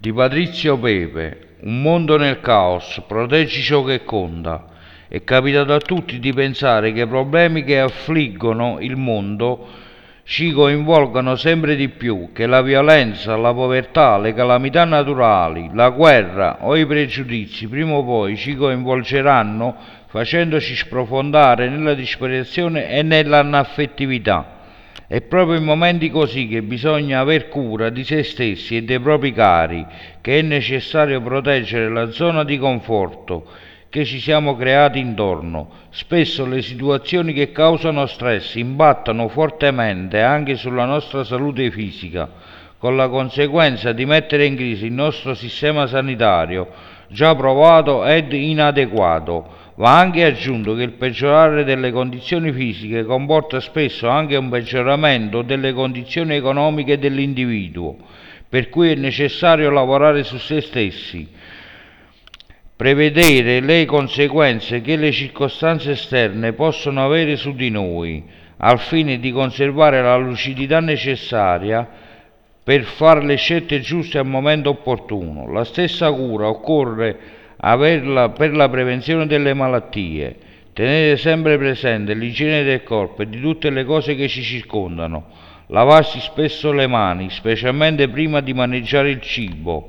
di Patrizio Pepe, Un mondo nel caos, proteggi ciò che conta. È capitato a tutti di pensare che i problemi che affliggono il mondo ci coinvolgano sempre di più, che la violenza, la povertà, le calamità naturali, la guerra o i pregiudizi prima o poi ci coinvolgeranno facendoci sprofondare nella disperazione e nell'anaffettività. È proprio in momenti così che bisogna aver cura di se stessi e dei propri cari, che è necessario proteggere la zona di conforto che ci siamo creati intorno. Spesso le situazioni che causano stress impattano fortemente anche sulla nostra salute fisica, con la conseguenza di mettere in crisi il nostro sistema sanitario, già provato ed inadeguato Va anche aggiunto che il peggiorare delle condizioni fisiche comporta spesso anche un peggioramento delle condizioni economiche dell'individuo, per cui è necessario lavorare su se stessi, prevedere le conseguenze che le circostanze esterne possono avere su di noi, al fine di conservare la lucidità necessaria per fare le scelte giuste al momento opportuno. La stessa cura occorre averla per la prevenzione delle malattie, tenere sempre presente l'igiene del corpo e di tutte le cose che ci circondano, lavarsi spesso le mani, specialmente prima di maneggiare il cibo,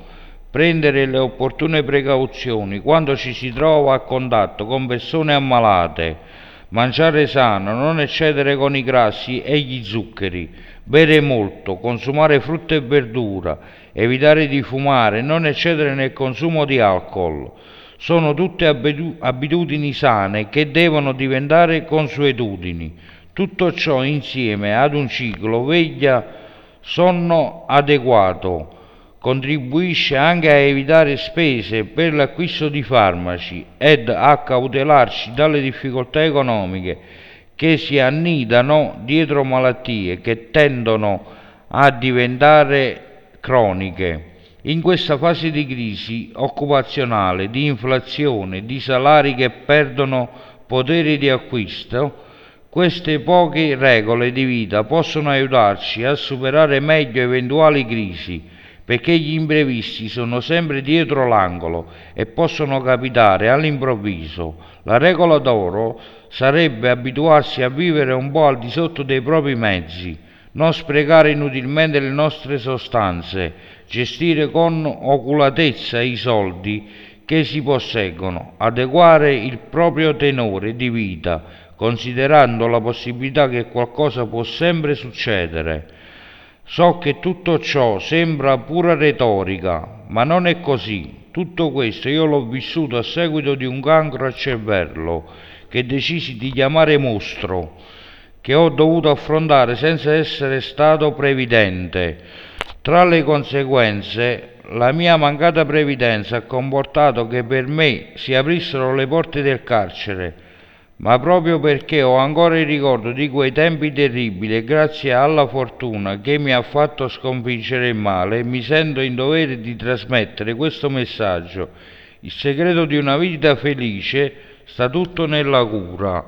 prendere le opportune precauzioni quando ci si trova a contatto con persone ammalate, mangiare sano, non eccedere con i grassi e gli zuccheri, bere molto, consumare frutta e verdura, evitare di fumare, non eccedere nel consumo di alcol. Sono tutte abitudini sane che devono diventare consuetudini. Tutto ciò insieme ad un ciclo veglia sonno adeguato contribuisce anche a evitare spese per l'acquisto di farmaci ed a cautelarci dalle difficoltà economiche che si annidano dietro malattie che tendono a diventare croniche. In questa fase di crisi occupazionale, di inflazione, di salari che perdono potere di acquisto, queste poche regole di vita possono aiutarci a superare meglio eventuali crisi, perché gli imprevisti sono sempre dietro l'angolo e possono capitare all'improvviso. La regola d'oro sarebbe abituarsi a vivere un po' al di sotto dei propri mezzi, non sprecare inutilmente le nostre sostanze, gestire con oculatezza i soldi che si posseggono, adeguare il proprio tenore di vita, considerando la possibilità che qualcosa può sempre succedere. So che tutto ciò sembra pura retorica, ma non è così. Tutto questo io l'ho vissuto a seguito di un cancro al cervello che decisi di chiamare mostro, che ho dovuto affrontare senza essere stato previdente. Tra le conseguenze, la mia mancata previdenza ha comportato che per me si aprissero le porte del carcere, ma proprio perché ho ancora il ricordo di quei tempi terribili e grazie alla fortuna che mi ha fatto sconfiggere il male, mi sento in dovere di trasmettere questo messaggio. Il segreto di una vita felice sta tutto nella cura.